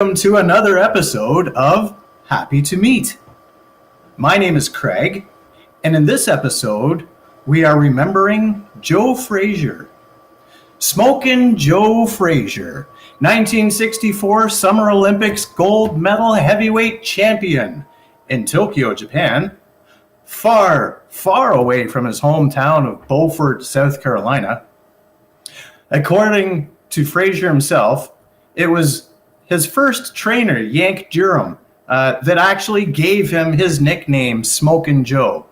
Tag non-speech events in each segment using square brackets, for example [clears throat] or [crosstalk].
welcome to another episode of Happy to Meet. My name is Craig, and in this episode, we are remembering Joe Frazier. Smokin' Joe Frazier, 1964 Summer Olympics gold medal heavyweight champion in Tokyo, Japan, far, far away from his hometown of Beaufort, South Carolina. According to Frazier himself, it was his first trainer, Yank Durham, uh, that actually gave him his nickname, Smokin' Joe.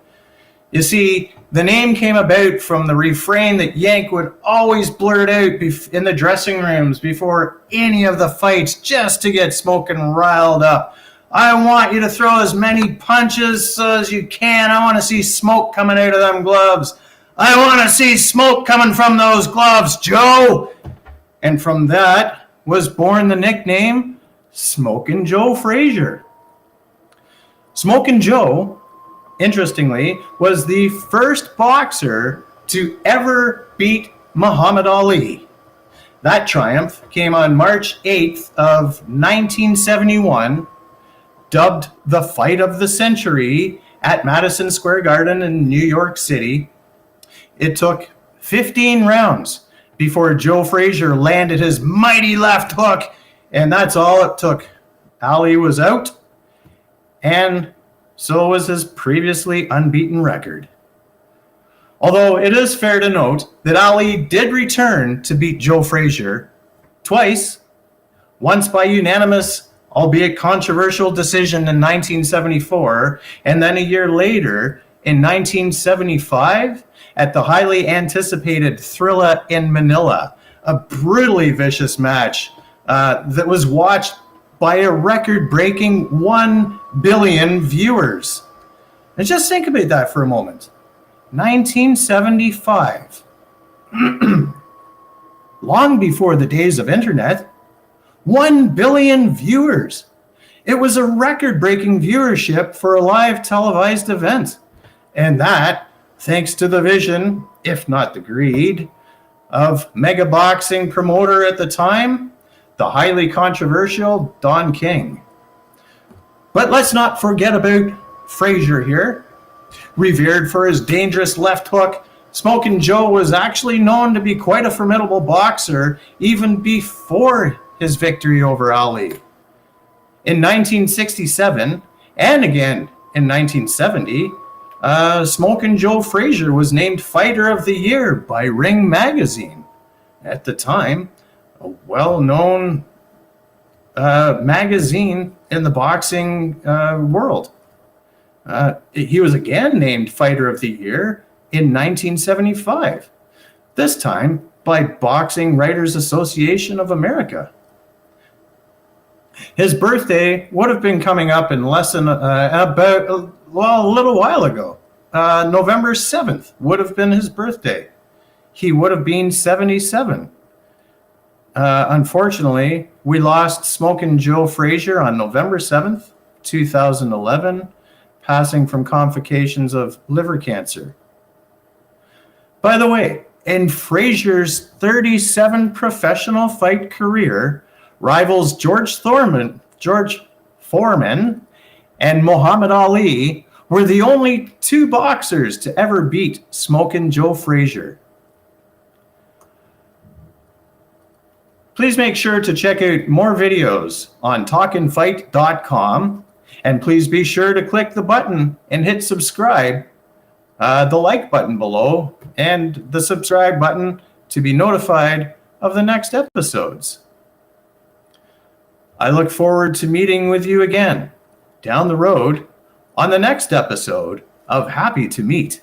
You see, the name came about from the refrain that Yank would always blurt out in the dressing rooms before any of the fights just to get Smokin' riled up. I want you to throw as many punches as you can. I want to see smoke coming out of them gloves. I want to see smoke coming from those gloves, Joe. And from that, was born the nickname Smokin' Joe Frazier. Smokin' Joe, interestingly, was the first boxer to ever beat Muhammad Ali. That triumph came on March 8th of 1971, dubbed the fight of the century at Madison Square Garden in New York City. It took 15 rounds before Joe Frazier landed his mighty left hook, and that's all it took. Ali was out, and so was his previously unbeaten record. Although it is fair to note that Ali did return to beat Joe Frazier twice, once by unanimous, albeit controversial decision in 1974, and then a year later in 1975 at the highly anticipated Thrilla in Manila, a brutally vicious match uh, that was watched by a record breaking 1 billion viewers. And just think about that for a moment. 1975. [clears throat] Long before the days of internet, 1 billion viewers. It was a record breaking viewership for a live televised event. And that thanks to the vision, if not the greed, of mega boxing promoter at the time, the highly controversial Don King. But let's not forget about Frazier here. Revered for his dangerous left hook, Smokin' Joe was actually known to be quite a formidable boxer even before his victory over Ali. In 1967, and again in 1970, uh, Smokin' Joe Frazier was named Fighter of the Year by Ring Magazine. At the time, a well known uh, magazine in the boxing uh, world. Uh, he was again named Fighter of the Year in 1975, this time by Boxing Writers Association of America. His birthday would have been coming up in less than uh, about well, a little while ago. Uh, November 7th would have been his birthday. He would have been 77. Uh, unfortunately, we lost Smokin' Joe Frazier on November 7th, 2011, passing from complications of liver cancer. By the way, in Frazier's 37 professional fight career, rivals George Thorman, George Foreman and Muhammad Ali were the only two boxers to ever beat Smokin' Joe Frazier. Please make sure to check out more videos on talkinfight.com and please be sure to click the button and hit subscribe, uh, the like button below, and the subscribe button to be notified of the next episodes. I look forward to meeting with you again down the road on the next episode of Happy to Meet.